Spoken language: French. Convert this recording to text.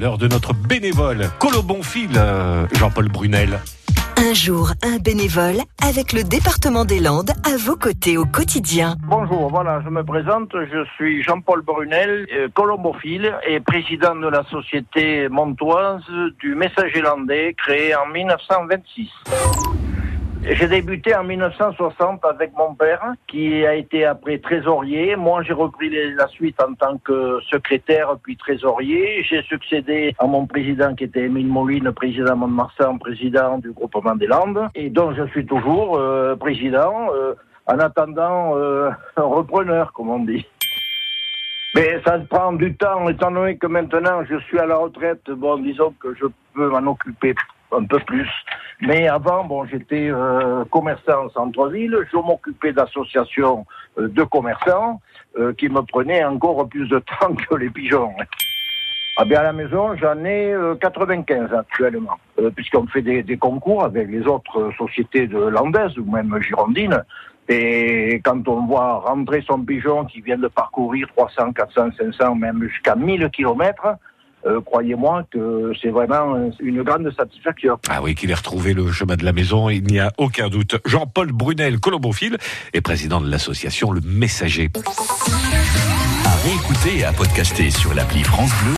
l'heure de notre bénévole, Colobonfil, euh, Jean-Paul Brunel. Un jour, un bénévole avec le département des Landes à vos côtés au quotidien. Bonjour, voilà, je me présente, je suis Jean-Paul Brunel, euh, colombophile et président de la société montoise du Messager landais créée en 1926. J'ai débuté en 1960 avec mon père, qui a été après trésorier. Moi, j'ai repris la suite en tant que secrétaire, puis trésorier. J'ai succédé à mon président, qui était Émile Moline, président Mont-de-Marsan, président du groupement des Landes, et dont je suis toujours euh, président, euh, en attendant euh, un repreneur, comme on dit. Mais ça prend du temps, étant donné que maintenant je suis à la retraite. Bon, disons que je peux m'en occuper un peu plus. Mais avant, bon, j'étais euh, commerçant en centre-ville, je m'occupais d'associations euh, de commerçants euh, qui me prenaient encore plus de temps que les pigeons. Ah bien à la maison, j'en ai 95 actuellement, puisqu'on fait des, concours avec les autres sociétés de landaises ou même girondines. Et quand on voit rentrer son pigeon qui vient de parcourir 300, 400, 500, même jusqu'à 1000 kilomètres, euh, croyez-moi que c'est vraiment une grande satisfaction. Ah oui, qu'il ait retrouvé le chemin de la maison, il n'y a aucun doute. Jean-Paul Brunel, colombophile, est président de l'association Le Messager. À réécouter et à podcaster sur l'appli France Bleu.